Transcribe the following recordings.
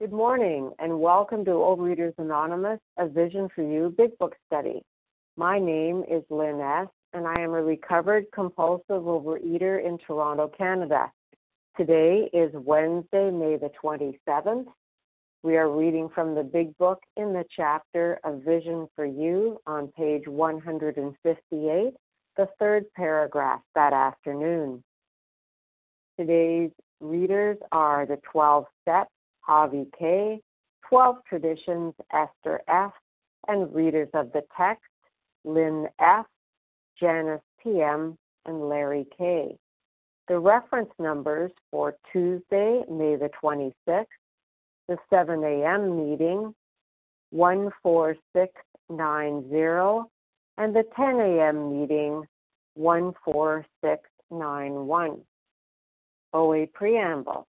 Good morning and welcome to Overeaters Anonymous, a Vision for You Big Book Study. My name is Lynn S., and I am a recovered compulsive overeater in Toronto, Canada. Today is Wednesday, May the 27th. We are reading from the Big Book in the chapter of Vision for You on page 158, the third paragraph that afternoon. Today's readers are the 12 Steps, Javi K., 12 Traditions, Esther F., and readers of the text, Lynn F., Janice PM, and Larry K. The reference numbers for Tuesday, May the 26th, the 7 a.m. meeting, 14690, and the 10 a.m. meeting, 14691. OA Preamble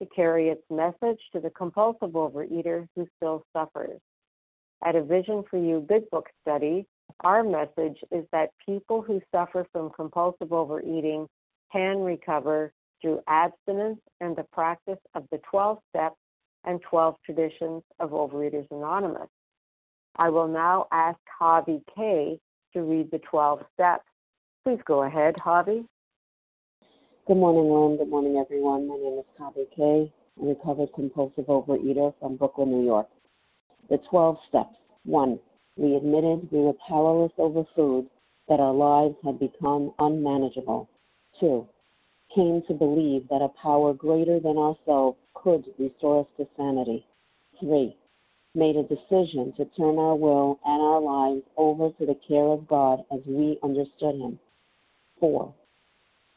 to carry its message to the compulsive overeater who still suffers. At a Vision for You Big Book study, our message is that people who suffer from compulsive overeating can recover through abstinence and the practice of the 12 steps and 12 traditions of Overeaters Anonymous. I will now ask Javi K. to read the 12 steps. Please go ahead, Javi. Good morning, Lynn. Good morning, everyone. My name is Javi a recovered compulsive overeater from Brooklyn, New York. The 12 steps. 1. We admitted we were powerless over food, that our lives had become unmanageable. 2. Came to believe that a power greater than ourselves could restore us to sanity. 3. Made a decision to turn our will and our lives over to the care of God as we understood Him. 4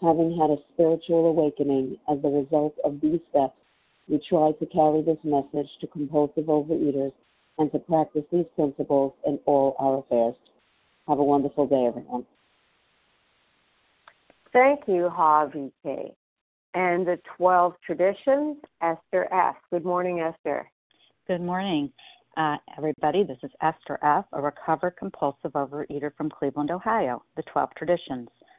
Having had a spiritual awakening as a result of these steps, we try to carry this message to compulsive overeaters and to practice these principles in all our affairs. Have a wonderful day, everyone. Thank you, Javi K. And the 12 traditions, Esther F. Good morning, Esther. Good morning, uh, everybody. This is Esther F., a recovered compulsive overeater from Cleveland, Ohio. The 12 traditions.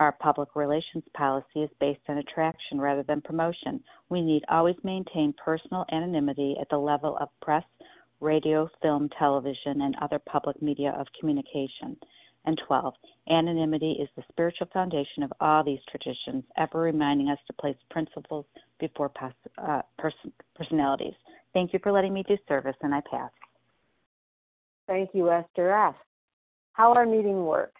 Our public relations policy is based on attraction rather than promotion. We need always maintain personal anonymity at the level of press, radio, film, television, and other public media of communication. And 12. Anonymity is the spiritual foundation of all these traditions, ever reminding us to place principles before pos- uh, pers- personalities. Thank you for letting me do service, and I pass. Thank you, Esther F. How our meeting works.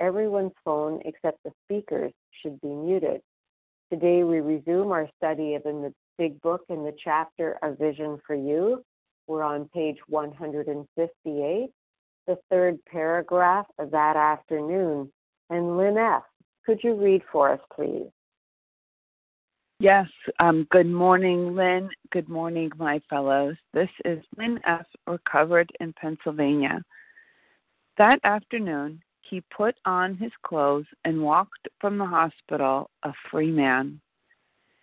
everyone's phone except the speaker's should be muted. Today we resume our study of in the big book in the chapter A Vision for You. We're on page 158 the third paragraph of that afternoon. And Lynn F., could you read for us, please? Yes. Um, good morning, Lynn. Good morning, my fellows. This is Lynn F., recovered in Pennsylvania. That afternoon, he put on his clothes and walked from the hospital a free man.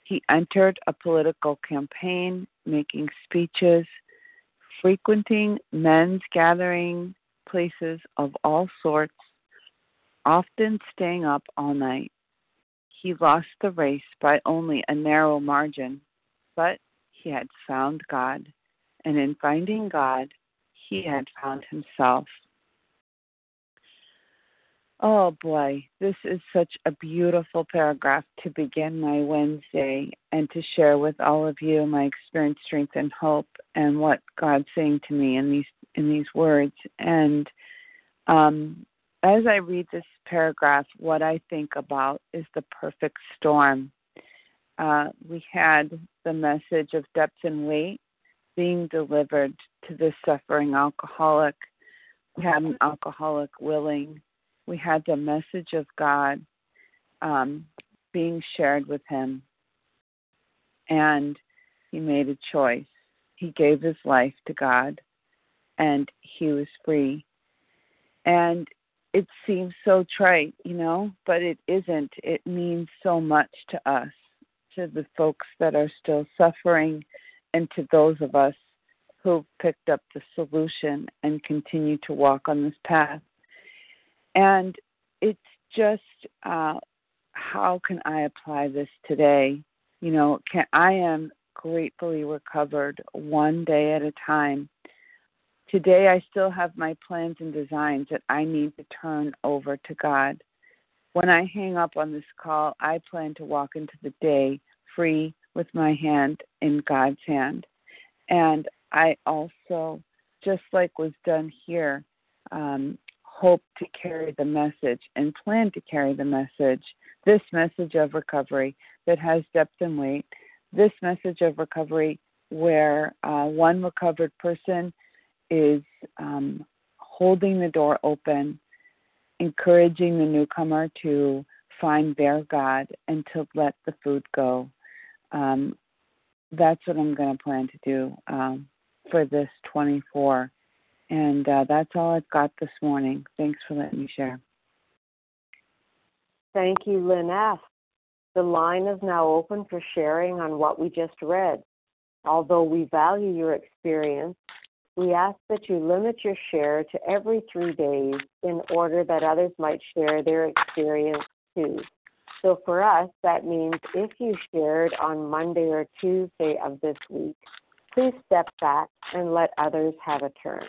He entered a political campaign, making speeches, frequenting men's gathering places of all sorts, often staying up all night. He lost the race by only a narrow margin, but he had found God, and in finding God, he had found himself. Oh boy, this is such a beautiful paragraph to begin my Wednesday and to share with all of you my experience, strength, and hope, and what God's saying to me in these in these words. And um, as I read this paragraph, what I think about is the perfect storm. Uh, we had the message of depth and weight being delivered to the suffering alcoholic. We had an alcoholic willing. We had the message of God um, being shared with him. And he made a choice. He gave his life to God and he was free. And it seems so trite, you know, but it isn't. It means so much to us, to the folks that are still suffering, and to those of us who've picked up the solution and continue to walk on this path. And it's just uh, how can I apply this today? You know, can I am gratefully recovered one day at a time Today, I still have my plans and designs that I need to turn over to God. When I hang up on this call, I plan to walk into the day free with my hand in God's hand. And I also, just like was done here, um, hope to carry the message and plan to carry the message this message of recovery that has depth and weight, this message of recovery where uh, one recovered person is um, holding the door open, encouraging the newcomer to find their God and to let the food go. Um, that's what I'm going to plan to do um, for this 24. And uh, that's all I've got this morning. Thanks for letting me share. Thank you, Lynn F. The line is now open for sharing on what we just read. Although we value your experience, we ask that you limit your share to every three days in order that others might share their experience too. So for us, that means if you shared on Monday or Tuesday of this week, please step back and let others have a turn.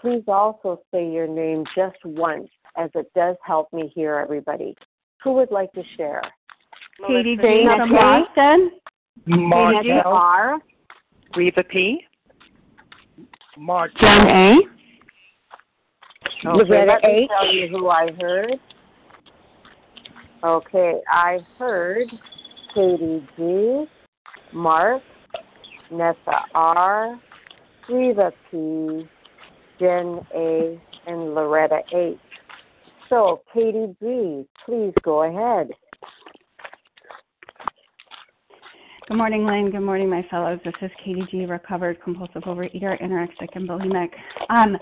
Please also say your name just once, as it does help me hear everybody. Who would like to share? Katie G. from Boston. Mark R. Reva P. Mark Jen A. Okay, let me tell you who I heard. Okay, I heard Katie G, Mark, Nessa R, Reva P, Jen A, and Loretta H. So, Katie G, please go ahead. Good morning, Lynn. Good morning, my fellows. This is Katie G, recovered compulsive overeater, anorexic, and bulimic. Um,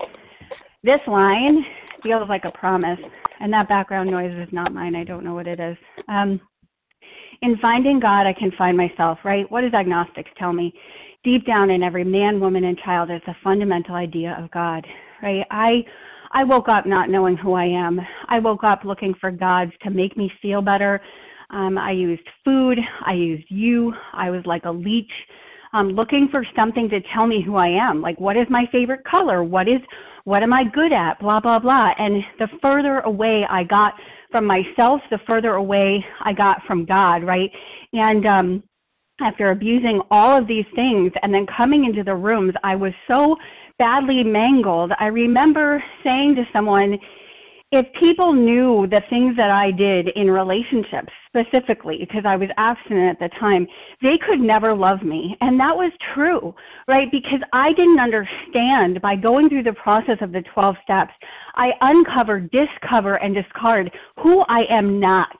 this line feels like a promise, and that background noise is not mine. I don't know what it is. Um, in finding God, I can find myself, right? What does agnostics tell me? Deep down in every man, woman, and child is the fundamental idea of God, right? I I woke up not knowing who I am. I woke up looking for gods to make me feel better, um, I used food. I used you. I was like a leech, um, looking for something to tell me who I am. Like, what is my favorite color? What is, what am I good at? Blah blah blah. And the further away I got from myself, the further away I got from God. Right. And um, after abusing all of these things and then coming into the rooms, I was so badly mangled. I remember saying to someone if people knew the things that I did in relationships specifically, because I was abstinent at the time, they could never love me. And that was true, right? Because I didn't understand by going through the process of the 12 steps, I uncover, discover, and discard who I am not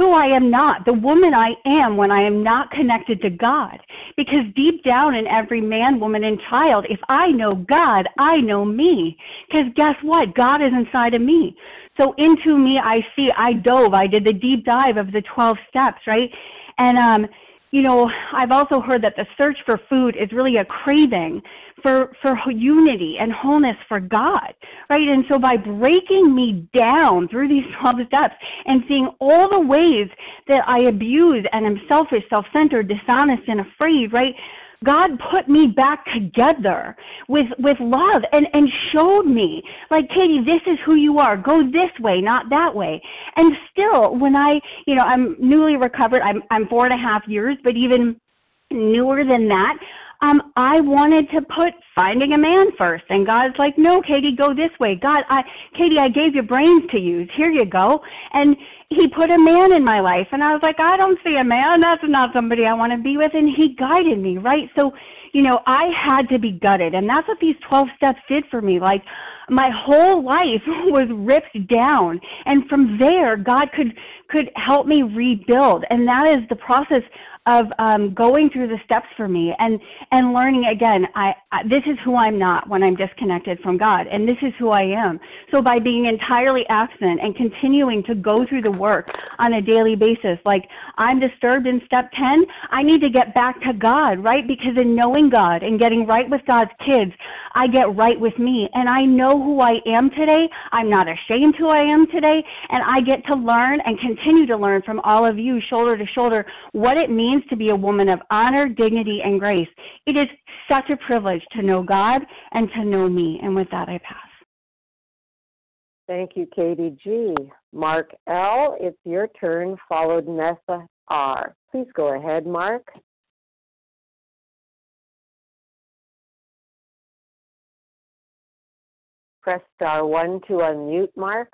who I am not, the woman I am when I am not connected to God. Because deep down in every man, woman, and child, if I know God, I know me. Because guess what? God is inside of me. So into me, I see, I dove, I did the deep dive of the 12 steps, right? And, um, you know, I've also heard that the search for food is really a craving for for unity and wholeness for God, right? And so by breaking me down through these 12 steps and seeing all the ways that I abuse and am selfish, self-centered, dishonest, and afraid, right? God put me back together with with love and and showed me like Katie this is who you are. Go this way not that way. And still when I you know I'm newly recovered I'm I'm four and a half years but even newer than that um I wanted to put finding a man first. And God's like no Katie go this way. God I Katie I gave you brains to use. Here you go. And he put a man in my life and I was like, I don't see a man. That's not somebody I want to be with. And he guided me, right? So, you know, I had to be gutted. And that's what these 12 steps did for me. Like my whole life was ripped down. And from there, God could, could help me rebuild. And that is the process of um, going through the steps for me and and learning again I, I this is who I'm not when I'm disconnected from God and this is who I am. So by being entirely absent and continuing to go through the work on a daily basis like I'm disturbed in step 10 I need to get back to God right? Because in knowing God and getting right with God's kids I get right with me and I know who I am today. I'm not ashamed who I am today and I get to learn and continue to learn from all of you shoulder to shoulder what it means means to be a woman of honor, dignity, and grace. It is such a privilege to know God and to know me. And with that, I pass. Thank you, Katie G. Mark L., it's your turn, followed Nessa R. Please go ahead, Mark. Press star one to unmute, Mark.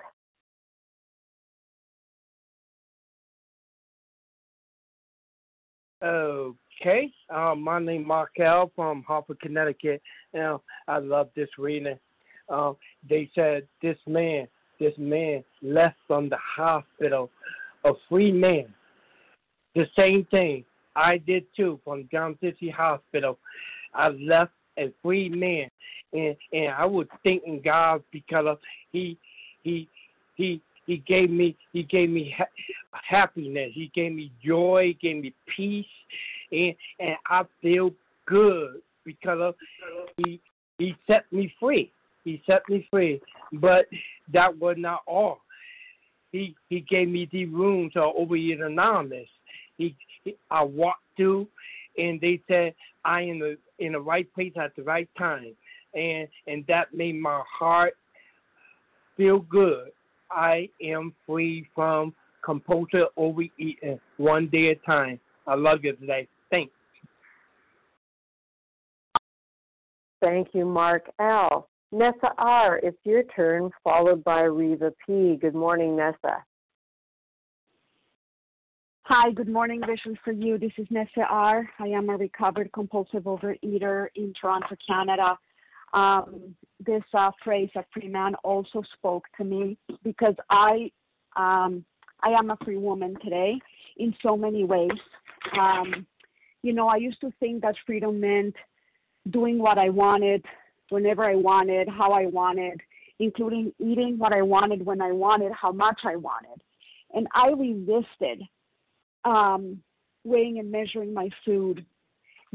Okay, um, my name is Mark L. from Hartford, Connecticut. Now, I love this reading. Um, they said this man, this man left from the hospital, a free man. The same thing I did too from John City Hospital. I left a free man, and and I was thanking God because he he he he gave me he gave me ha- happiness. He gave me joy. He gave me peace, and and I feel good because of he he set me free. He set me free. But that was not all. He he gave me the rooms to Overeaters Anonymous. He, he I walked through, and they said I in the in the right place at the right time, and and that made my heart feel good. I am free from compulsive overeating one day at a time. I love you today. Thanks. Thank you, Mark L. Nessa R., it's your turn, followed by Reva P. Good morning, Nessa. Hi, good morning. Vision for you. This is Nessa R. I am a recovered compulsive overeater in Toronto, Canada. Um, this uh, phrase, a free man, also spoke to me because I, um, I am a free woman today in so many ways. Um, you know, I used to think that freedom meant doing what I wanted, whenever I wanted, how I wanted, including eating what I wanted when I wanted, how much I wanted. And I resisted um, weighing and measuring my food,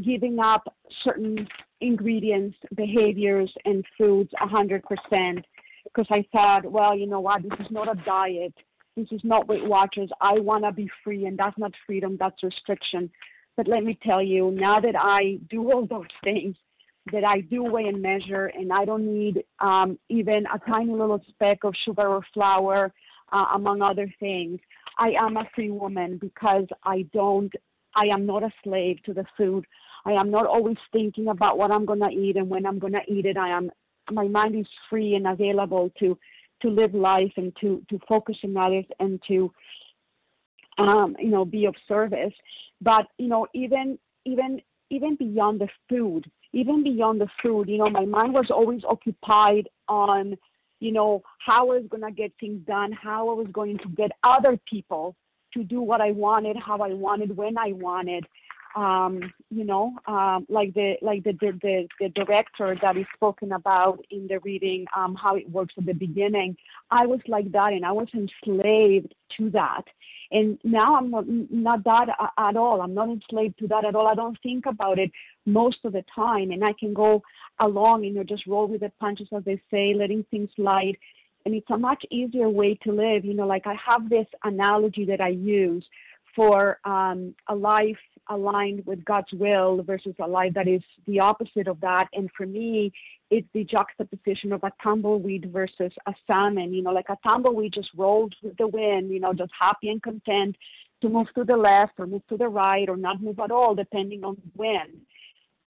giving up certain ingredients, behaviors, and foods 100% because I thought, well, you know what, this is not a diet. This is not Weight Watchers. I want to be free, and that's not freedom, that's restriction. But let me tell you, now that I do all those things, that I do weigh and measure, and I don't need um, even a tiny little speck of sugar or flour, uh, among other things. I am a free woman because I don't, I am not a slave to the food. I am not always thinking about what I'm to eat and when I'm to eat it. I am, my mind is free and available to, to live life and to, to focus on others and to, um, you know, be of service. But, you know, even, even, even beyond the food, even beyond the food, you know, my mind was always occupied on, you know, how I was going to get things done, how I was going to get other people to do what I wanted, how I wanted, when I wanted. Um, you know, um, like the like the, the the director that is spoken about in the reading, um, how it works at the beginning. I was like that, and I was enslaved to that. And now I'm not, not that at all. I'm not enslaved to that at all. I don't think about it most of the time, and I can go along, you know, just roll with the punches, as they say, letting things slide. And it's a much easier way to live. You know, like I have this analogy that I use for um, a life aligned with God's will versus a life that is the opposite of that. And for me, it's the juxtaposition of a tumbleweed versus a salmon. You know, like a tumbleweed just rolls with the wind, you know, just happy and content to move to the left or move to the right or not move at all, depending on when.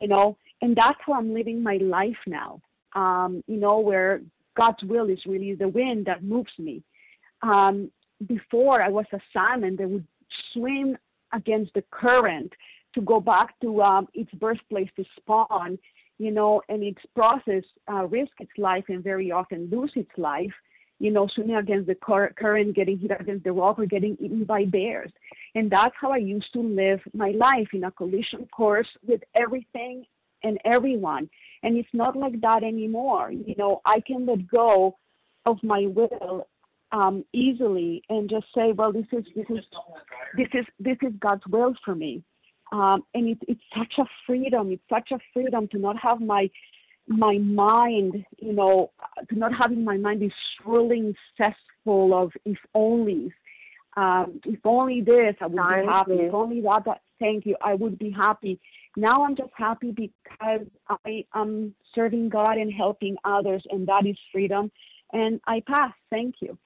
You know, and that's how I'm living my life now. Um, you know, where God's will is really the wind that moves me. Um, before I was a salmon that would swim against the current to go back to um, its birthplace to spawn, you know, and its process uh, risk its life and very often lose its life, you know, swimming against the cur- current, getting hit against the rock, or getting eaten by bears. And that's how I used to live my life in a collision course with everything and everyone. And it's not like that anymore. You know, I can let go of my will easily and just say, well, this is this is this is this is God's will for me, um, and it, it's such a freedom. It's such a freedom to not have my my mind, you know, to not having my mind be swirling cesspool of if onlys. Um, if only this, I would be happy. If only that, that, thank you, I would be happy. Now I'm just happy because I am serving God and helping others, and that is freedom. And I pass. Thank you.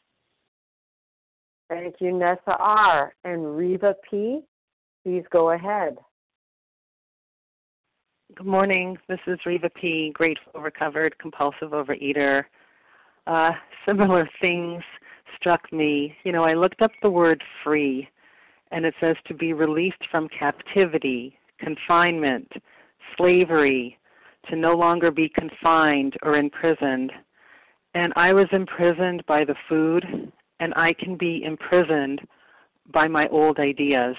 Thank you, Nessa R. And Reva P., please go ahead. Good morning. This is Reva P., grateful, recovered, compulsive overeater. Uh, similar things struck me. You know, I looked up the word free, and it says to be released from captivity, confinement, slavery, to no longer be confined or imprisoned. And I was imprisoned by the food and I can be imprisoned by my old ideas.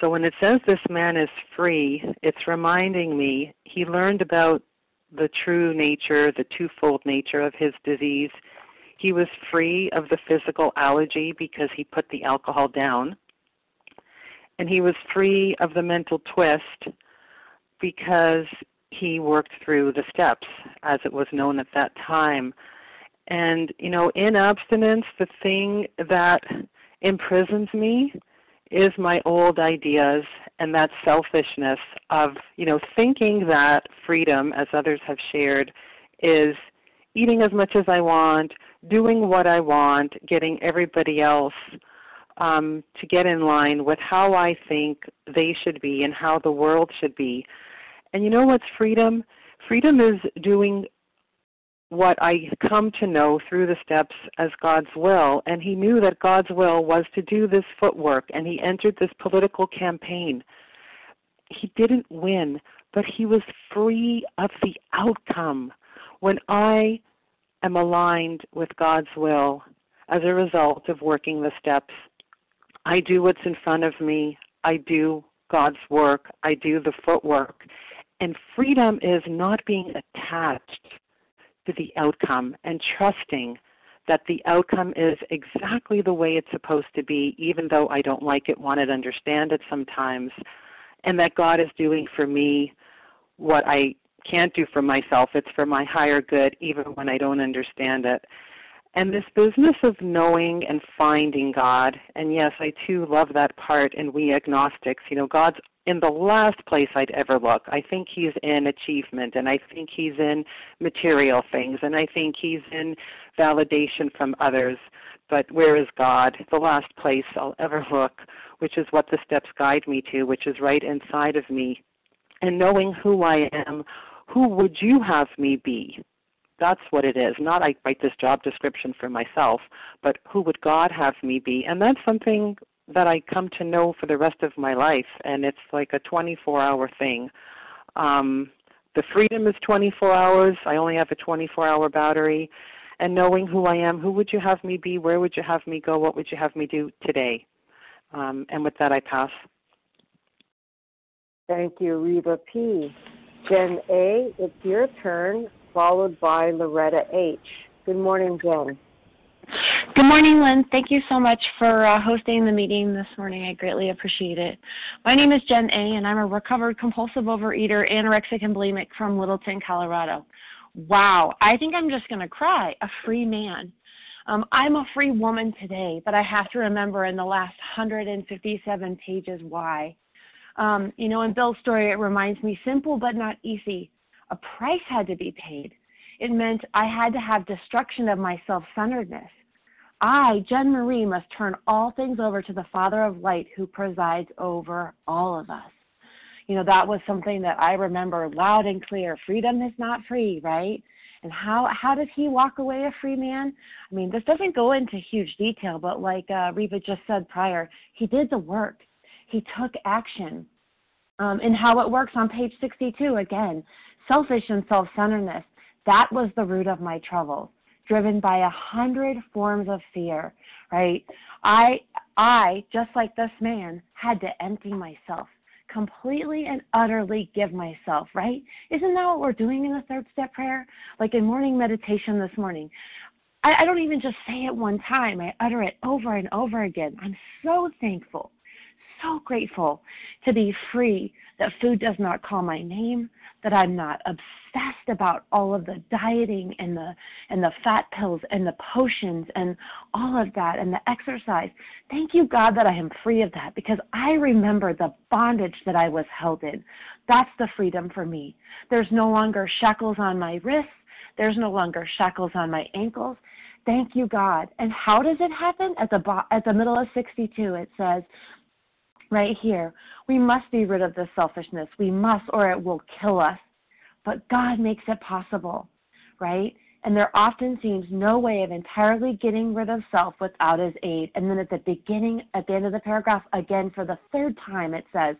So when it says this man is free, it's reminding me he learned about the true nature, the twofold nature of his disease. He was free of the physical allergy because he put the alcohol down. And he was free of the mental twist because he worked through the steps, as it was known at that time. And, you know, in abstinence, the thing that imprisons me is my old ideas and that selfishness of, you know, thinking that freedom, as others have shared, is eating as much as I want, doing what I want, getting everybody else um, to get in line with how I think they should be and how the world should be. And you know what's freedom? Freedom is doing what I come to know through the steps as God's will. And he knew that God's will was to do this footwork, and he entered this political campaign. He didn't win, but he was free of the outcome. When I am aligned with God's will as a result of working the steps, I do what's in front of me, I do God's work, I do the footwork. And freedom is not being attached to the outcome and trusting that the outcome is exactly the way it's supposed to be, even though I don't like it, want to understand it sometimes, and that God is doing for me what I can't do for myself. It's for my higher good, even when I don't understand it. And this business of knowing and finding God, and yes, I too love that part and We Agnostics. You know, God's in the last place I'd ever look. I think he's in achievement and I think he's in material things and I think he's in validation from others. But where is God? The last place I'll ever look, which is what the steps guide me to, which is right inside of me. And knowing who I am, who would you have me be? That's what it is. Not I write this job description for myself, but who would God have me be? And that's something that I come to know for the rest of my life, and it's like a 24 hour thing. Um, the freedom is 24 hours. I only have a 24 hour battery. And knowing who I am, who would you have me be? Where would you have me go? What would you have me do today? Um, and with that, I pass. Thank you, Reva P. Jen A., it's your turn, followed by Loretta H. Good morning, Jen. Good morning, Lynn. Thank you so much for uh, hosting the meeting this morning. I greatly appreciate it. My name is Jen A., and I'm a recovered compulsive overeater, anorexic, and bulimic from Littleton, Colorado. Wow, I think I'm just going to cry. A free man. Um, I'm a free woman today, but I have to remember in the last 157 pages why. Um, you know, in Bill's story, it reminds me simple but not easy. A price had to be paid. It meant I had to have destruction of my self centeredness. I, Jen Marie, must turn all things over to the Father of Light who presides over all of us. You know, that was something that I remember loud and clear. Freedom is not free, right? And how how did he walk away a free man? I mean, this doesn't go into huge detail, but like uh, Reva just said prior, he did the work. He took action. Um, and how it works on page 62 again, selfish and self-centeredness. That was the root of my troubles driven by a hundred forms of fear, right? I, I, just like this man, had to empty myself completely and utterly give myself, right? Isn't that what we're doing in the third step prayer? Like in morning meditation this morning. I, I don't even just say it one time, I utter it over and over again. I'm so thankful, so grateful to be free that food does not call my name, that I'm not obsessed about all of the dieting and the and the fat pills and the potions and all of that and the exercise. Thank you God that I am free of that because I remember the bondage that I was held in. That's the freedom for me. There's no longer shackles on my wrists. There's no longer shackles on my ankles. Thank you God. And how does it happen? At the bo- at the middle of 62 it says right here. We must be rid of this selfishness. We must, or it will kill us. But God makes it possible, right? And there often seems no way of entirely getting rid of self without his aid. And then at the beginning, at the end of the paragraph, again for the third time, it says,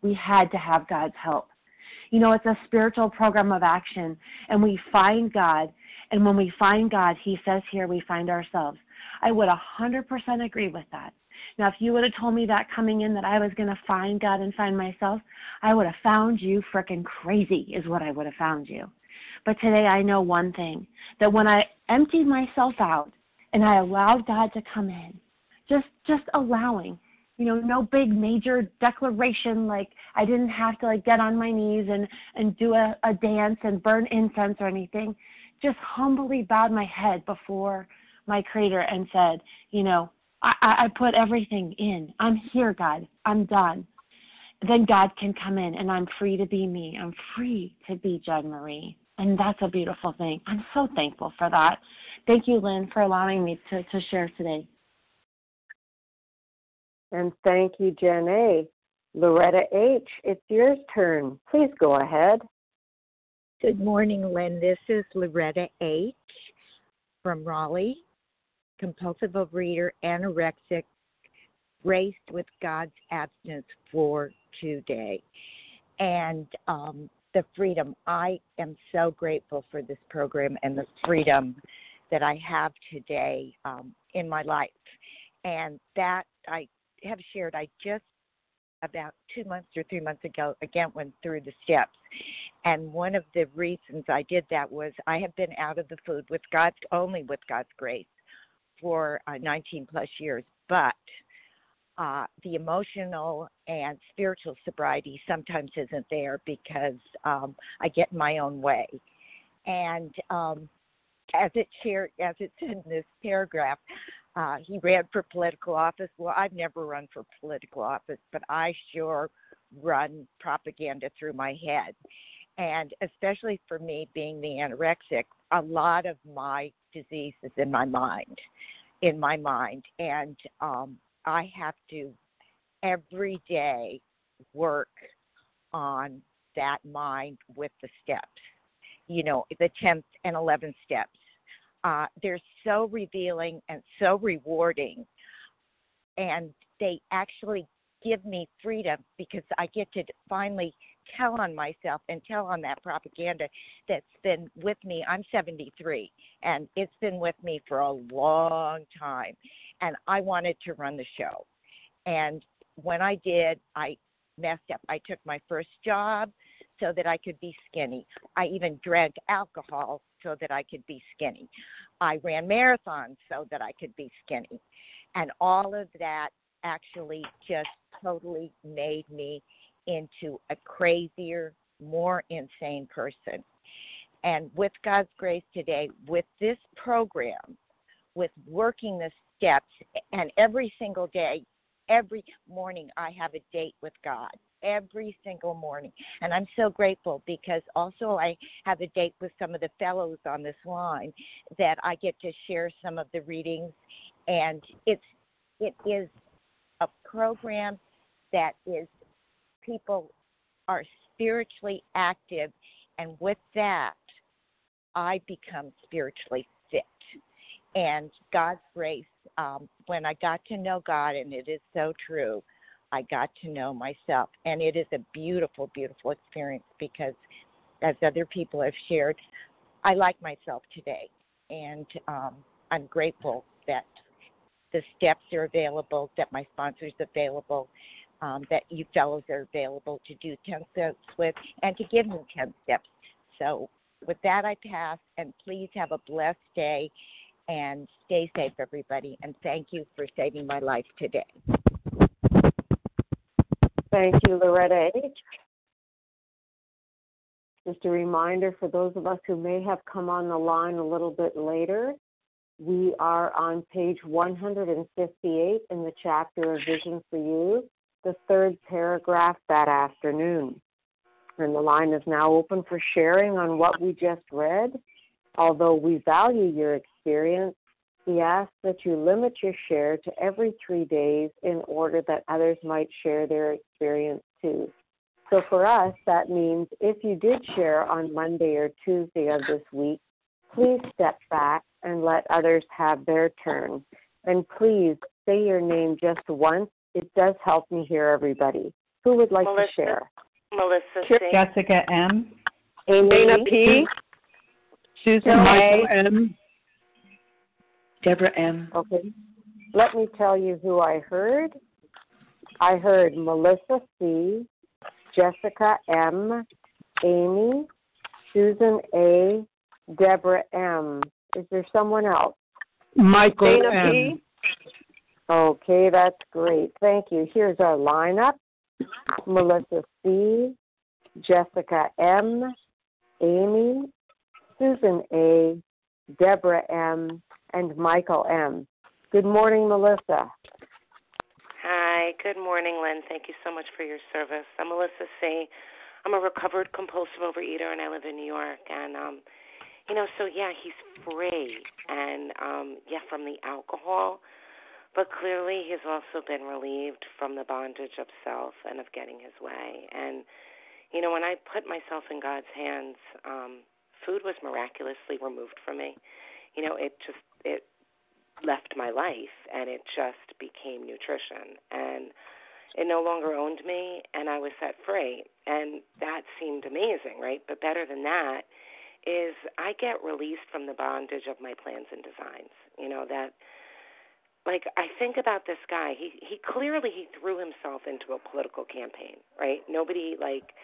we had to have God's help. You know, it's a spiritual program of action, and we find God. And when we find God, He says here, we find ourselves. I would 100% agree with that. Now, if you would have told me that coming in that I was going to find God and find myself, I would have found you frickin' crazy, is what I would have found you. But today I know one thing that when I emptied myself out and I allowed God to come in, just just allowing, you know, no big major declaration like I didn't have to like get on my knees and and do a, a dance and burn incense or anything. Just humbly bowed my head before my creator and said, you know, I, I put everything in. I'm here, God. I'm done. Then God can come in and I'm free to be me. I'm free to be Jen Marie. And that's a beautiful thing. I'm so thankful for that. Thank you, Lynn, for allowing me to, to share today. And thank you, Jen A. Loretta H., it's your turn. Please go ahead. Good morning, Lynn. This is Loretta H. from Raleigh, compulsive overeater, anorexic, graced with God's abstinence for today. And um, the freedom, I am so grateful for this program and the freedom that I have today um, in my life. And that I have shared, I just about two months or three months ago again went through the steps. And one of the reasons I did that was I have been out of the food with God's only with God's grace for uh, 19 plus years, but uh, the emotional and spiritual sobriety sometimes isn't there because um, I get my own way. And um, as it shared, as it's in this paragraph, uh, he ran for political office. Well, I've never run for political office, but I sure run propaganda through my head. And especially for me being the anorexic, a lot of my disease is in my mind, in my mind. And um, I have to every day work on that mind with the steps, you know, the 10th and 11th steps uh, they're so revealing and so rewarding. And they actually give me freedom because I get to finally tell on myself and tell on that propaganda that's been with me. I'm 73 and it's been with me for a long time. And I wanted to run the show. And when I did, I messed up. I took my first job so that I could be skinny. I even drank alcohol so that I could be skinny. I ran marathons so that I could be skinny. And all of that actually just totally made me into a crazier, more insane person. And with God's grace today, with this program, with working the steps, and every single day, every morning, I have a date with God every single morning. And I'm so grateful because also I have a date with some of the fellows on this line that I get to share some of the readings and it's it is a program that is people are spiritually active and with that I become spiritually fit. And God's grace, um, when I got to know God, and it is so true, I got to know myself. And it is a beautiful, beautiful experience because, as other people have shared, I like myself today. And um, I'm grateful that the steps are available, that my sponsor is available, um, that you fellows are available to do 10 steps with, and to give me 10 steps. So, with that, I pass, and please have a blessed day and stay safe, everybody. And thank you for saving my life today. Thank you, Loretta H. Just a reminder for those of us who may have come on the line a little bit later, we are on page 158 in the chapter of Vision for You, the third paragraph that afternoon. And the line is now open for sharing on what we just read. Although we value your experience, we ask that you limit your share to every three days in order that others might share their experience too. So for us, that means if you did share on Monday or Tuesday of this week, please step back and let others have their turn. And please say your name just once. It does help me hear everybody. Who would like Melissa, to share? Melissa Sure. C. Jessica M. Amy Dana P. Susan Bill Michael A. M. Deborah M. Okay. let me tell you who I heard. I heard Melissa C., Jessica M., Amy, Susan A., Deborah M. Is there someone else? Michael Dana M. P. Okay, that's great. Thank you. Here's our lineup Melissa C., Jessica M., Amy, Susan A., Deborah M., and Michael M. Good morning, Melissa. Hi, good morning, Lynn. Thank you so much for your service. I'm Melissa C. I'm a recovered compulsive overeater, and I live in New York. And um, you know, so yeah, he's free, and um, yeah, from the alcohol, but clearly he's also been relieved from the bondage of self and of getting his way. And you know, when I put myself in God's hands, um, food was miraculously removed from me. You know, it just it left my life and it just became nutrition and it no longer owned me and I was set free and that seemed amazing, right? But better than that is I get released from the bondage of my plans and designs. You know that like I think about this guy. He he clearly he threw himself into a political campaign, right? Nobody like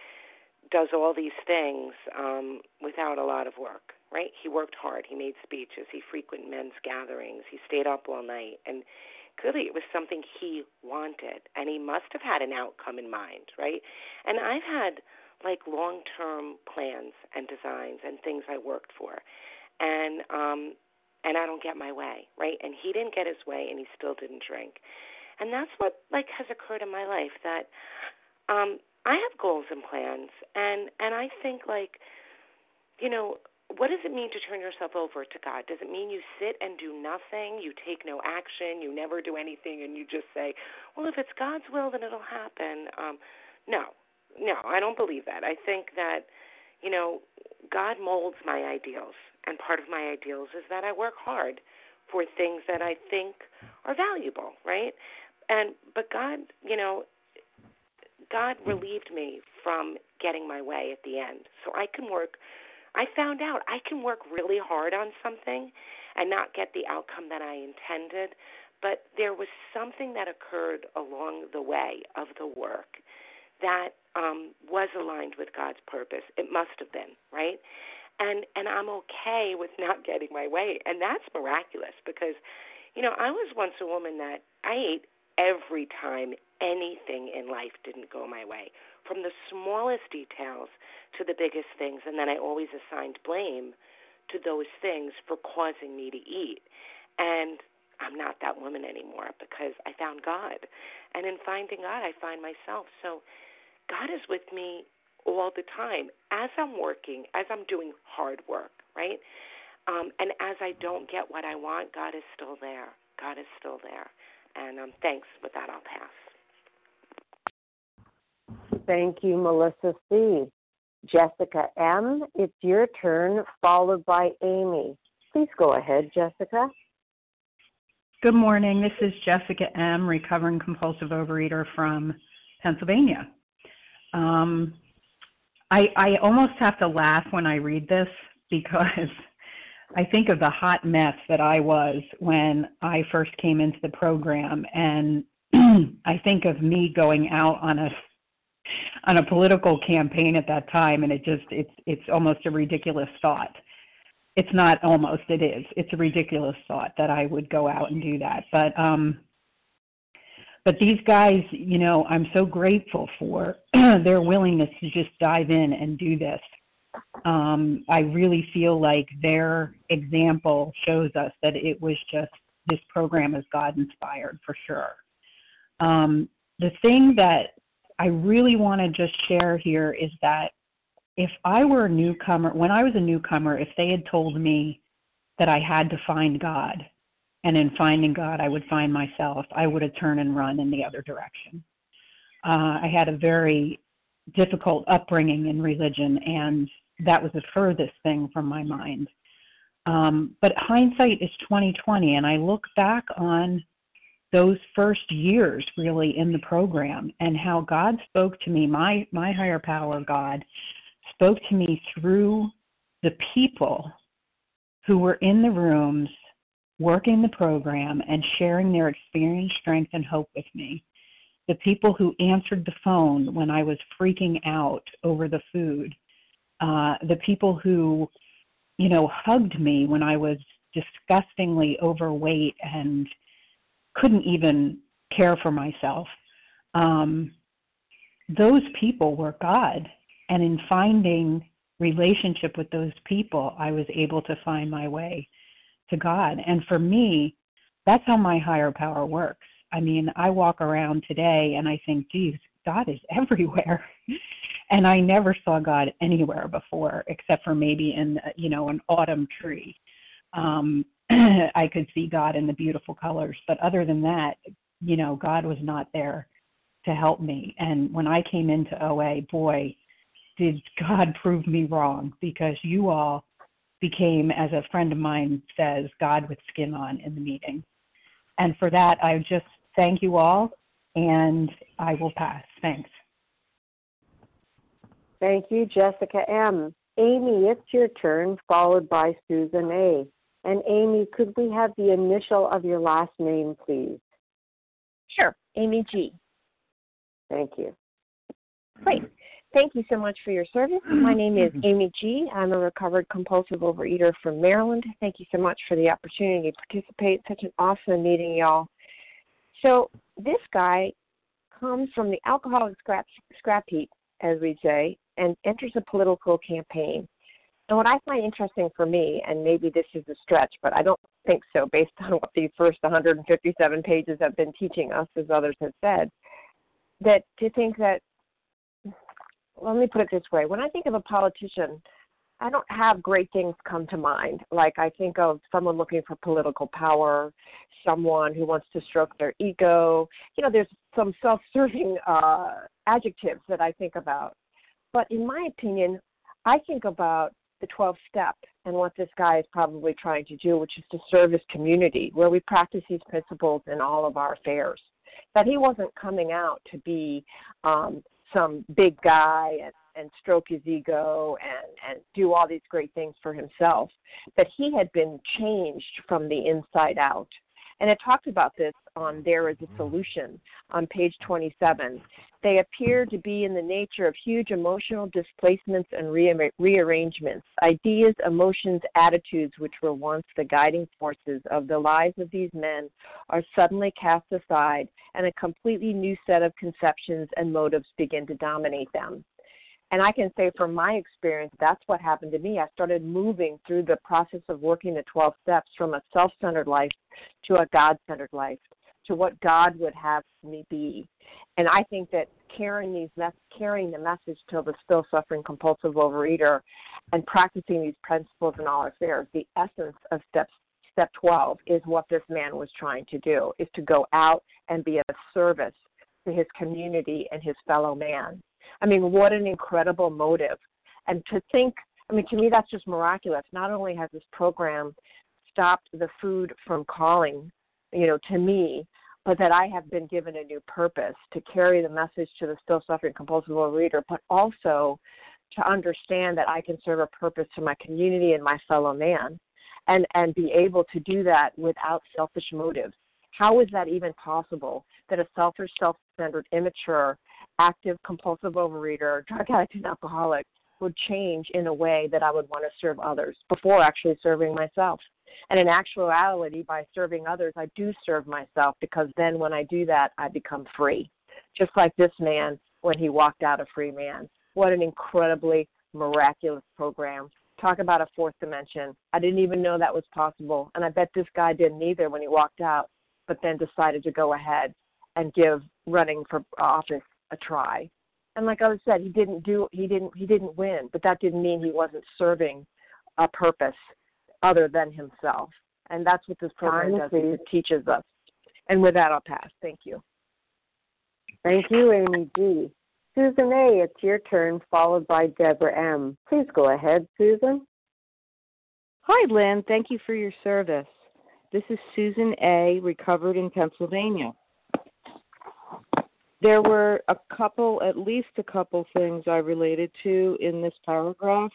does all these things um without a lot of work right? He worked hard. He made speeches. He frequented men's gatherings. He stayed up all night. And clearly it was something he wanted. And he must have had an outcome in mind, right? And I've had like long term plans and designs and things I worked for. And um and I don't get my way, right? And he didn't get his way and he still didn't drink. And that's what like has occurred in my life that um I have goals and plans and and I think like you know what does it mean to turn yourself over to God? Does it mean you sit and do nothing, you take no action, you never do anything, and you just say, "Well, if it's God's will, then it'll happen"? Um, no, no, I don't believe that. I think that you know God molds my ideals, and part of my ideals is that I work hard for things that I think are valuable, right? And but God, you know, God relieved me from getting my way at the end, so I can work I found out I can work really hard on something and not get the outcome that I intended, but there was something that occurred along the way of the work that um, was aligned with God's purpose. It must have been, right? And and I'm okay with not getting my way, and that's miraculous because, you know, I was once a woman that I ate every time anything in life didn't go my way, from the smallest details to the biggest things, and then I always assigned blame to those things for causing me to eat. And I'm not that woman anymore because I found God. And in finding God, I find myself. So God is with me all the time as I'm working, as I'm doing hard work, right? Um, and as I don't get what I want, God is still there. God is still there. And um, thanks. With that, I'll pass. Thank you, Melissa C. Jessica M., it's your turn, followed by Amy. Please go ahead, Jessica. Good morning. This is Jessica M., recovering compulsive overeater from Pennsylvania. Um, I, I almost have to laugh when I read this because I think of the hot mess that I was when I first came into the program, and I think of me going out on a on a political campaign at that time and it just it's it's almost a ridiculous thought. It's not almost it is. It's a ridiculous thought that i would go out and do that. But um but these guys you know i'm so grateful for their willingness to just dive in and do this. Um i really feel like their example shows us that it was just this program is god inspired for sure. Um the thing that I really want to just share here is that if I were a newcomer, when I was a newcomer, if they had told me that I had to find God, and in finding God, I would find myself, I would have turned and run in the other direction. Uh, I had a very difficult upbringing in religion, and that was the furthest thing from my mind. Um, but hindsight is 2020, and I look back on those first years really in the program and how God spoke to me, my my higher power God spoke to me through the people who were in the rooms working the program and sharing their experience, strength, and hope with me. The people who answered the phone when I was freaking out over the food. Uh, the people who, you know, hugged me when I was disgustingly overweight and couldn't even care for myself. Um, those people were God. And in finding relationship with those people, I was able to find my way to God. And for me, that's how my higher power works. I mean, I walk around today and I think, geez, God is everywhere. and I never saw God anywhere before except for maybe in, you know, an autumn tree. Um, I could see God in the beautiful colors, but other than that, you know, God was not there to help me. And when I came into OA, boy, did God prove me wrong because you all became, as a friend of mine says, God with skin on in the meeting. And for that, I just thank you all and I will pass. Thanks. Thank you, Jessica M. Amy, it's your turn, followed by Susan A. And Amy, could we have the initial of your last name, please? Sure, Amy G. Thank you. Great. Thank you so much for your service. My name is Amy G. I'm a recovered compulsive overeater from Maryland. Thank you so much for the opportunity to participate. Such an awesome meeting, y'all. So, this guy comes from the alcoholic scrap, scrap heap, as we say, and enters a political campaign. And what I find interesting for me, and maybe this is a stretch, but I don't think so based on what these first 157 pages have been teaching us, as others have said, that to think that, let me put it this way when I think of a politician, I don't have great things come to mind. Like I think of someone looking for political power, someone who wants to stroke their ego. You know, there's some self serving uh, adjectives that I think about. But in my opinion, I think about the 12 step and what this guy is probably trying to do, which is to serve his community, where we practice these principles in all of our affairs. That he wasn't coming out to be um, some big guy and, and stroke his ego and, and do all these great things for himself, But he had been changed from the inside out. And it talks about this on There is a mm. Solution on page 27. They appear to be in the nature of huge emotional displacements and rearrangements, ideas, emotions, attitudes, which were once the guiding forces of the lives of these men, are suddenly cast aside, and a completely new set of conceptions and motives begin to dominate them. And I can say from my experience, that's what happened to me. I started moving through the process of working the 12 steps from a self centered life to a God centered life, to what God would have me be. And I think that carrying these mes- carrying the message to the still suffering compulsive overeater and practicing these principles in all affairs, the essence of step step 12 is what this man was trying to do, is to go out and be of service to his community and his fellow man. I mean, what an incredible motive. And to think, I mean, to me, that's just miraculous. Not only has this program stopped the food from calling, you know, to me, but that I have been given a new purpose to carry the message to the still suffering compulsive overeater, but also to understand that I can serve a purpose to my community and my fellow man and, and be able to do that without selfish motives. How is that even possible that a selfish, self centered, immature, active, compulsive overeater, drug addict, and alcoholic would change in a way that I would want to serve others before actually serving myself? And in actuality, by serving others, I do serve myself because then when I do that, I become free. Just like this man when he walked out a free man. What an incredibly miraculous program. Talk about a fourth dimension. I didn't even know that was possible. And I bet this guy didn't either when he walked out, but then decided to go ahead and give running for office a try. And like I said, he didn't do he didn't he didn't win, but that didn't mean he wasn't serving a purpose other than himself. And that's what this program does. It teaches us. And with that, I'll pass. Thank you. Thank you, Amy G. Susan A., it's your turn, followed by Deborah M. Please go ahead, Susan. Hi, Lynn. Thank you for your service. This is Susan A., recovered in Pennsylvania. There were a couple, at least a couple things I related to in this paragraph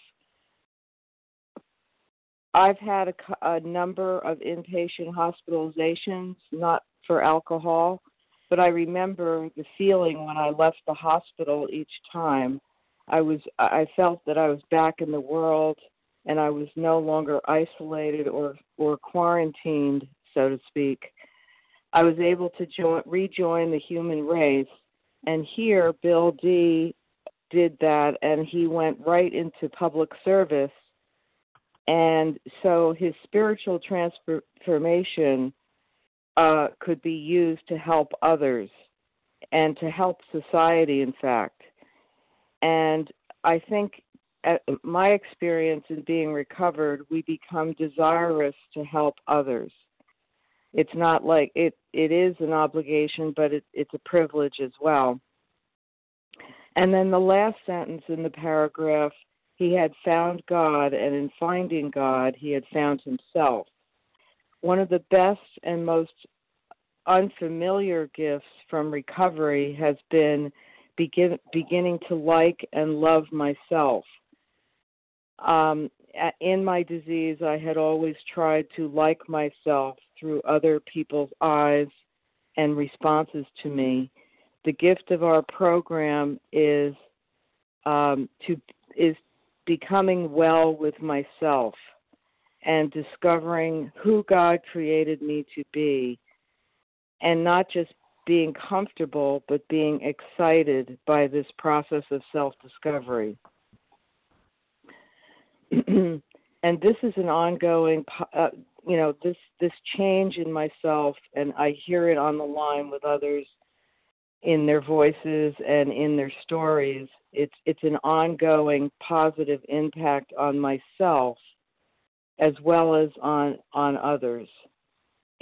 I've had a, a number of inpatient hospitalizations, not for alcohol, but I remember the feeling when I left the hospital each time. I was I felt that I was back in the world and I was no longer isolated or or quarantined, so to speak. I was able to join, rejoin the human race, and here Bill D did that, and he went right into public service, and so his spiritual transformation uh, could be used to help others and to help society, in fact. And I think my experience in being recovered, we become desirous to help others. It's not like it it is an obligation, but it, it's a privilege as well. And then the last sentence in the paragraph, he had found God, and in finding God, he had found himself. One of the best and most unfamiliar gifts from recovery has been begin, beginning to like and love myself um, in my disease, I had always tried to like myself through other people's eyes and responses to me. The gift of our program is um, to is becoming well with myself and discovering who God created me to be, and not just being comfortable, but being excited by this process of self discovery. and this is an ongoing uh, you know this this change in myself and i hear it on the line with others in their voices and in their stories it's it's an ongoing positive impact on myself as well as on on others.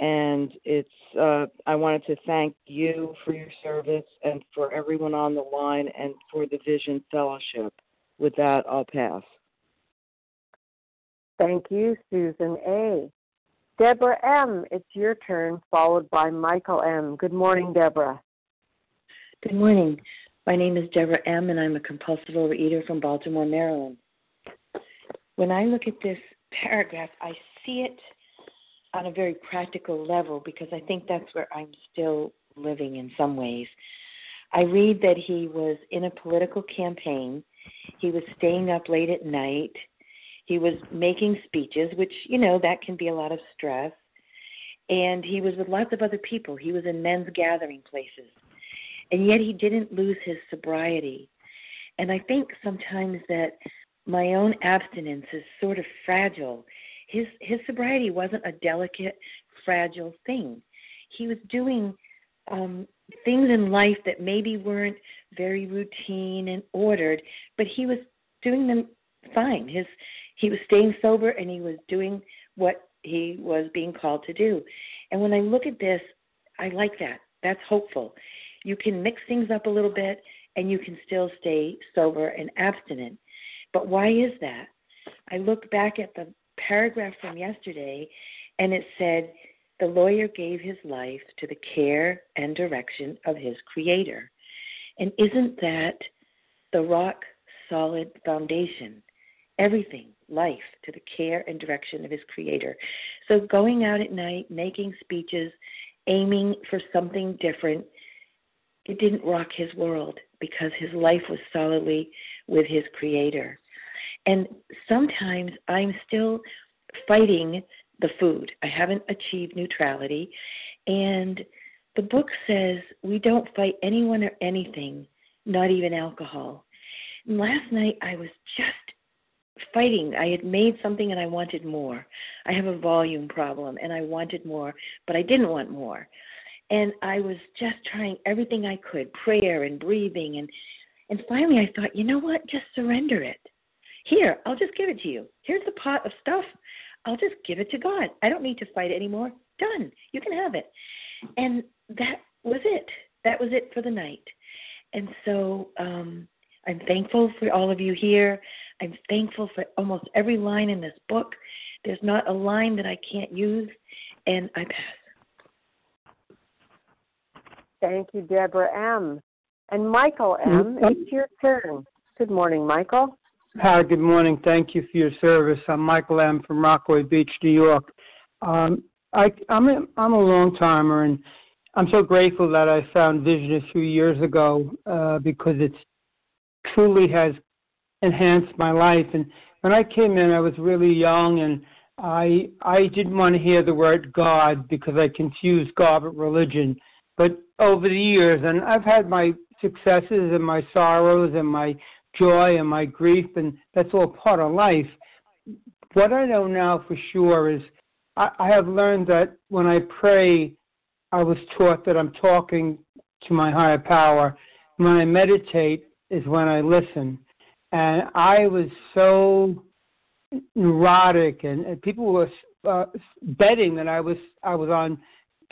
And it's uh, i wanted to thank you for your service and for everyone on the line and for the vision fellowship. With that i'll pass. Thank you, Susan A. Deborah M., it's your turn, followed by Michael M. Good morning, Deborah. Good morning. My name is Deborah M., and I'm a compulsive overeater from Baltimore, Maryland. When I look at this paragraph, I see it on a very practical level because I think that's where I'm still living in some ways. I read that he was in a political campaign, he was staying up late at night he was making speeches, which, you know, that can be a lot of stress. And he was with lots of other people. He was in men's gathering places. And yet he didn't lose his sobriety. And I think sometimes that my own abstinence is sort of fragile. His his sobriety wasn't a delicate, fragile thing. He was doing um, things in life that maybe weren't very routine and ordered, but he was doing them fine. His he was staying sober and he was doing what he was being called to do. And when I look at this, I like that. That's hopeful. You can mix things up a little bit and you can still stay sober and abstinent. But why is that? I look back at the paragraph from yesterday and it said, the lawyer gave his life to the care and direction of his creator. And isn't that the rock solid foundation? Everything life to the care and direction of his creator. So going out at night, making speeches, aiming for something different, it didn't rock his world because his life was solidly with his creator. And sometimes I'm still fighting the food. I haven't achieved neutrality. And the book says we don't fight anyone or anything, not even alcohol. And last night I was just fighting. I had made something and I wanted more. I have a volume problem and I wanted more, but I didn't want more. And I was just trying everything I could, prayer and breathing and and finally I thought, you know what? Just surrender it. Here, I'll just give it to you. Here's the pot of stuff. I'll just give it to God. I don't need to fight anymore. Done. You can have it. And that was it. That was it for the night. And so um I'm thankful for all of you here. I'm thankful for almost every line in this book. There's not a line that I can't use, and I pass. Thank you, Deborah M. And Michael M., it's your turn. Good morning, Michael. Hi, good morning. Thank you for your service. I'm Michael M. from Rockaway Beach, New York. Um, I, I'm a, I'm a long timer, and I'm so grateful that I found Vision a few years ago uh, because it truly has enhanced my life. And when I came in, I was really young, and I I didn't want to hear the word God because I confused God with religion. But over the years, and I've had my successes and my sorrows and my joy and my grief, and that's all part of life. What I know now for sure is I, I have learned that when I pray, I was taught that I'm talking to my higher power. When I meditate is when I listen. And I was so neurotic, and, and people were uh, betting that I was I was on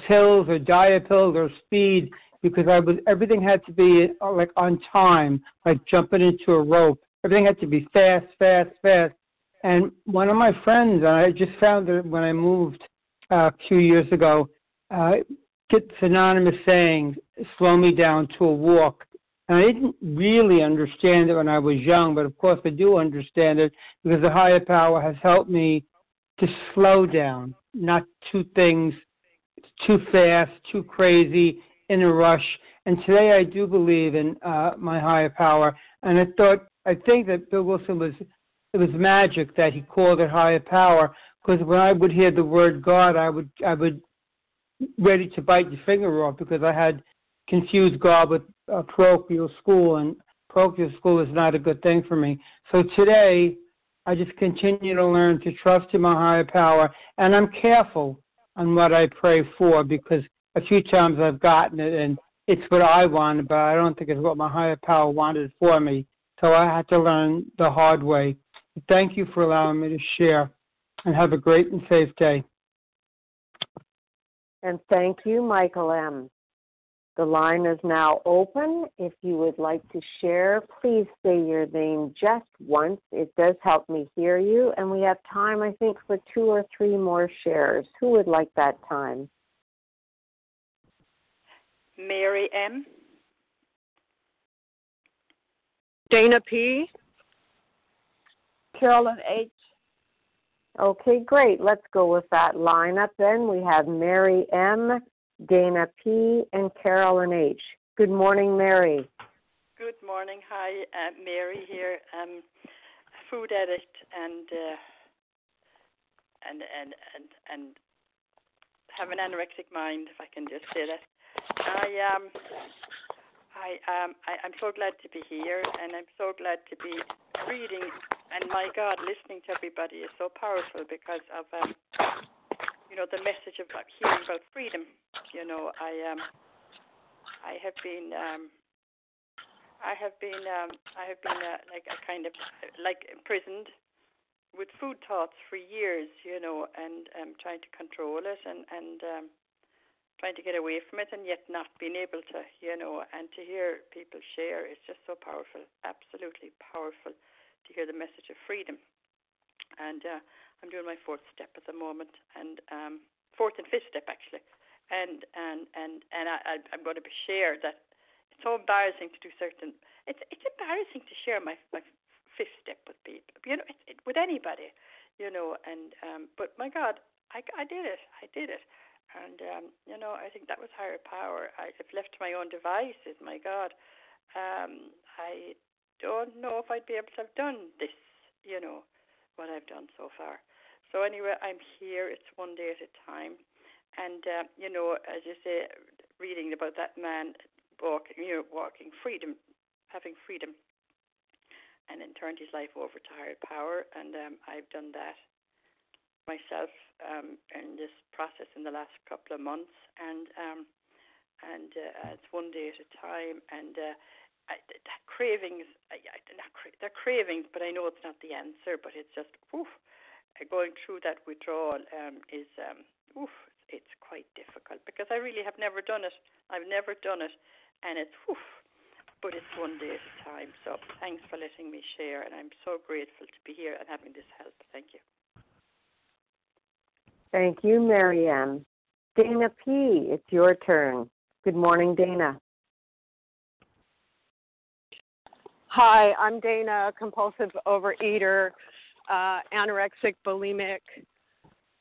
pills or diet pills or speed because I was everything had to be uh, like on time, like jumping into a rope. Everything had to be fast, fast, fast. And one of my friends, and I just found it when I moved uh, a few years ago, uh, get synonymous saying, slow me down to a walk. And I didn't really understand it when I was young, but of course I do understand it because the higher power has helped me to slow down, not two things too fast, too crazy, in a rush. And today I do believe in uh, my higher power. And I thought, I think that Bill Wilson was, it was magic that he called it higher power because when I would hear the word God, I would, I would ready to bite your finger off because I had confused God with a parochial school, and parochial school is not a good thing for me. So today, I just continue to learn to trust in my higher power, and I'm careful on what I pray for because a few times I've gotten it and it's what I wanted, but I don't think it's what my higher power wanted for me. So I had to learn the hard way. Thank you for allowing me to share and have a great and safe day. And thank you, Michael M. The line is now open. If you would like to share, please say your name just once. It does help me hear you. And we have time, I think, for two or three more shares. Who would like that time? Mary M. Dana P. Carolyn H. Okay, great. Let's go with that lineup then. We have Mary M, Dana P, and Carolyn H. Good morning, Mary. Good morning. Hi, uh, Mary here. Um, food addict and uh, and and and and have an anorexic mind, if I can just say that. I um I um I, I'm so glad to be here and I'm so glad to be reading and my God, listening to everybody is so powerful because of um you know the message of hearing about freedom. You know, I um I have been um I have been um I have been uh, like a kind of like imprisoned with food thoughts for years, you know, and um trying to control it and and um trying to get away from it and yet not being able to, you know, and to hear people share is just so powerful, absolutely powerful to hear the message of freedom. And uh, I'm doing my fourth step at the moment, and um, fourth and fifth step actually, and and and and I, I'm going to be share that it's so embarrassing to do certain. It's it's embarrassing to share my my fifth step with people, you know, it, it, with anybody, you know, and um, but my God, I I did it, I did it and um, you know, I think that was higher power. I, if left to my own devices, my God, um, I don't know if I'd be able to have done this. You know, what I've done so far. So anyway, I'm here. It's one day at a time, and uh, you know, as you say, reading about that man walking, you know, walking freedom, having freedom, and then turned his life over to higher power, and um, I've done that myself um, in this process in the last couple of months, and um, and uh, it's one day at a time. And uh, That cravings, they're cravings, but I know it's not the answer. But it's just, oof, going through that withdrawal um, is, um, oof, it's quite difficult because I really have never done it. I've never done it, and it's, oof, but it's one day at a time. So thanks for letting me share, and I'm so grateful to be here and having this help. Thank you. Thank you, Mary M. Dana P., it's your turn. Good morning, Dana. Hi, I'm Dana, compulsive overeater, uh, anorexic, bulimic.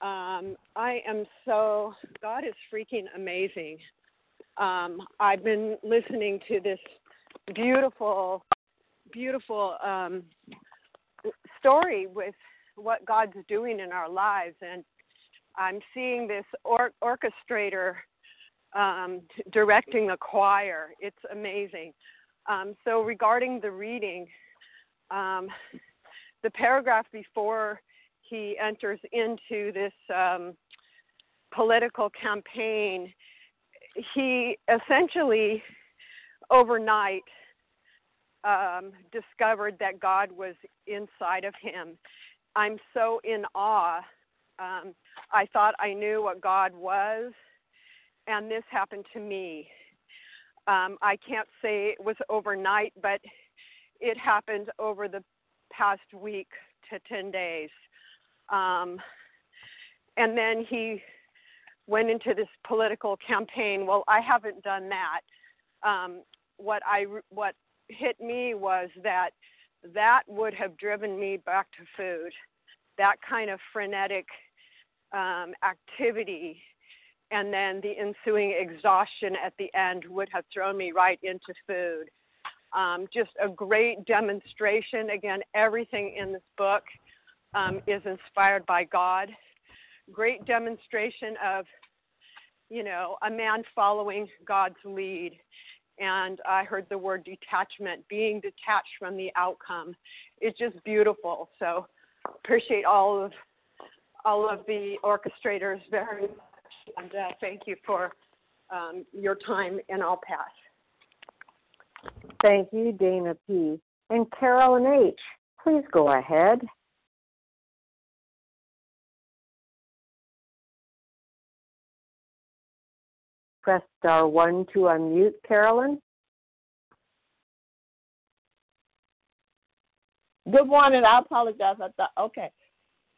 Um, I am so, God is freaking amazing. Um, I've been listening to this beautiful, beautiful um, story with what God's doing in our lives. And I'm seeing this or- orchestrator um, directing the choir. It's amazing. Um, so, regarding the reading, um, the paragraph before he enters into this um, political campaign, he essentially overnight um, discovered that God was inside of him. I'm so in awe. Um, I thought I knew what God was, and this happened to me. Um, I can't say it was overnight, but it happened over the past week to 10 days. Um, and then he went into this political campaign. Well, I haven't done that. Um, what I what hit me was that that would have driven me back to food. That kind of frenetic um, activity and then the ensuing exhaustion at the end would have thrown me right into food. Um, just a great demonstration. Again, everything in this book um, is inspired by God. Great demonstration of, you know, a man following God's lead. And I heard the word detachment, being detached from the outcome. It's just beautiful. So appreciate all of all of the orchestrators very and uh, thank you for um, your time, and I'll pass. Thank you, Dana P. And Carolyn H., please go ahead. Press star one to unmute, Carolyn. Good morning. I apologize. I thought, okay.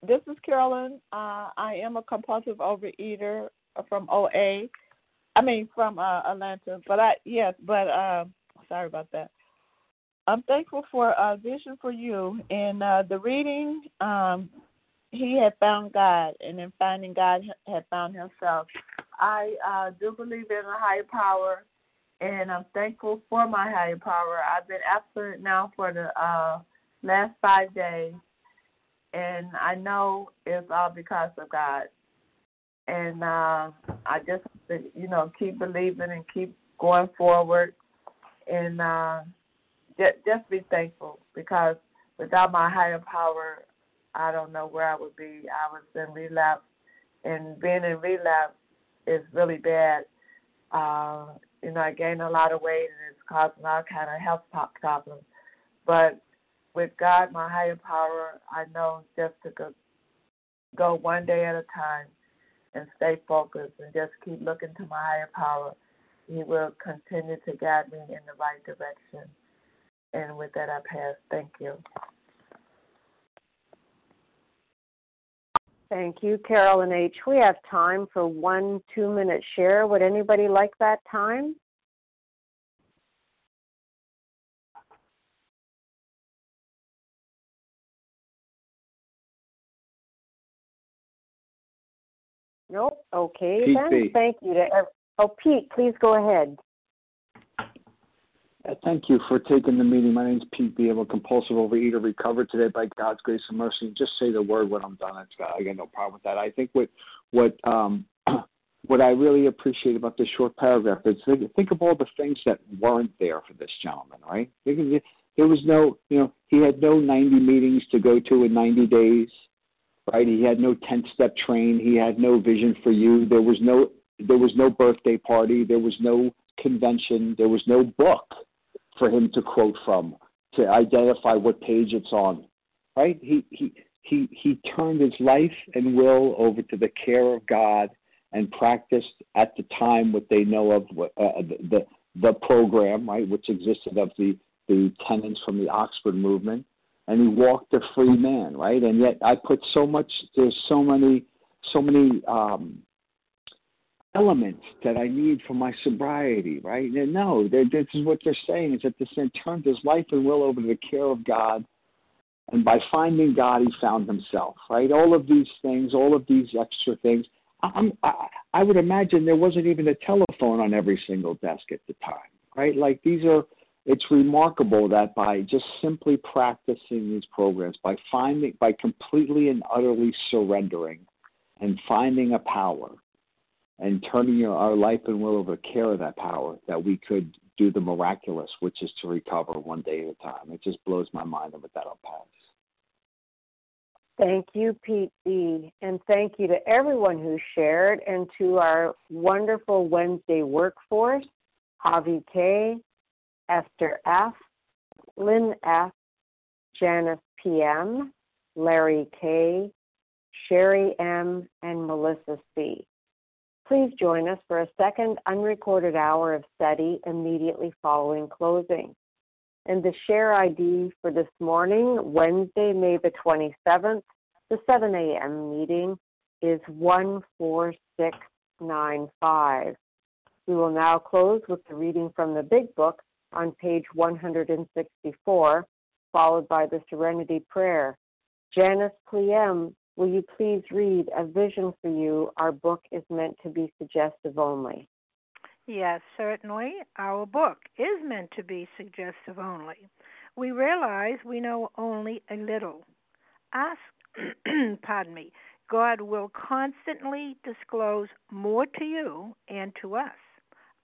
This is Carolyn. Uh, I am a compulsive overeater from OA. I mean from uh, Atlanta, but I yes, but uh, sorry about that. I'm thankful for uh, Vision for You in uh, the reading. Um, he had found God, and in finding God, had found himself. I uh, do believe in a higher power, and I'm thankful for my higher power. I've been abstinent now for the uh, last five days, and I know it's all because of God and uh, I just you know keep believing and keep going forward, and uh, just just be thankful because without my higher power, I don't know where I would be. I was in relapse, and being in relapse is really bad. Uh, you know, I gained a lot of weight and it's causing all kind of health problems. But with God, my higher power, I know just to go, go one day at a time and stay focused and just keep looking to my higher power, He will continue to guide me in the right direction. And with that, I pass. Thank you. Thank you, Carolyn H. We have time for one two minute share. Would anybody like that time? Nope. Okay Pete then. B. Thank you. To, oh, Pete, please go ahead. Uh, Thank you for taking the meeting. My name is Pete B. I'm a compulsive overeater, recovered today by God's grace and mercy. Just say the word when I'm done. It's got, I got no problem with that. I think what what um, what I really appreciate about this short paragraph is think, think of all the things that weren't there for this gentleman, right? There was no, you know, he had no 90 meetings to go to in 90 days right? He had no 10 step train. He had no vision for you. There was no there was no birthday party. There was no convention. There was no book for him to quote from to identify what page it's on, right? He he he he turned his life and will over to the care of God and practiced at the time what they know of uh, the the program, right, which existed of the the tenets from the Oxford movement and he walked a free man, right? And yet I put so much. There's so many, so many um, elements that I need for my sobriety, right? And no, this is what they're saying is that the sin turned his life and will over to the care of God. And by finding God, he found himself, right? All of these things, all of these extra things. I'm, I, I would imagine there wasn't even a telephone on every single desk at the time, right? Like these are, it's remarkable that by just simply practicing these programs, by finding, by completely and utterly surrendering and finding a power and turning your, our life and will over care of that power, that we could do the miraculous, which is to recover one day at a time. It just blows my mind, and with that, I'll pass. Thank you, Pete B. And thank you to everyone who shared and to our wonderful Wednesday workforce, Javi K., Esther F., Lynn F., Janice PM, Larry K., Sherry M., and Melissa C. Please join us for a second unrecorded hour of study immediately following closing. And the share ID for this morning, Wednesday, May the 27th, the 7 a.m. meeting is 14695. We will now close with the reading from the Big Book on page 164, followed by the Serenity Prayer. Janice Pliem Will you please read A Vision for You? Our book is meant to be suggestive only. Yes, certainly. Our book is meant to be suggestive only. We realize we know only a little. Ask, pardon me, God will constantly disclose more to you and to us.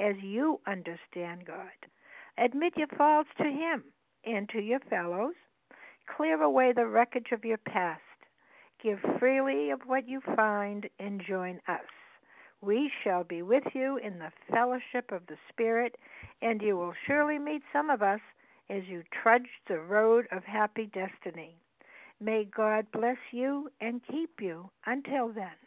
as you understand God. Admit your faults to Him and to your fellows. Clear away the wreckage of your past Give freely of what you find and join us. We shall be with you in the fellowship of the Spirit, and you will surely meet some of us as you trudge the road of happy destiny. May God bless you and keep you until then.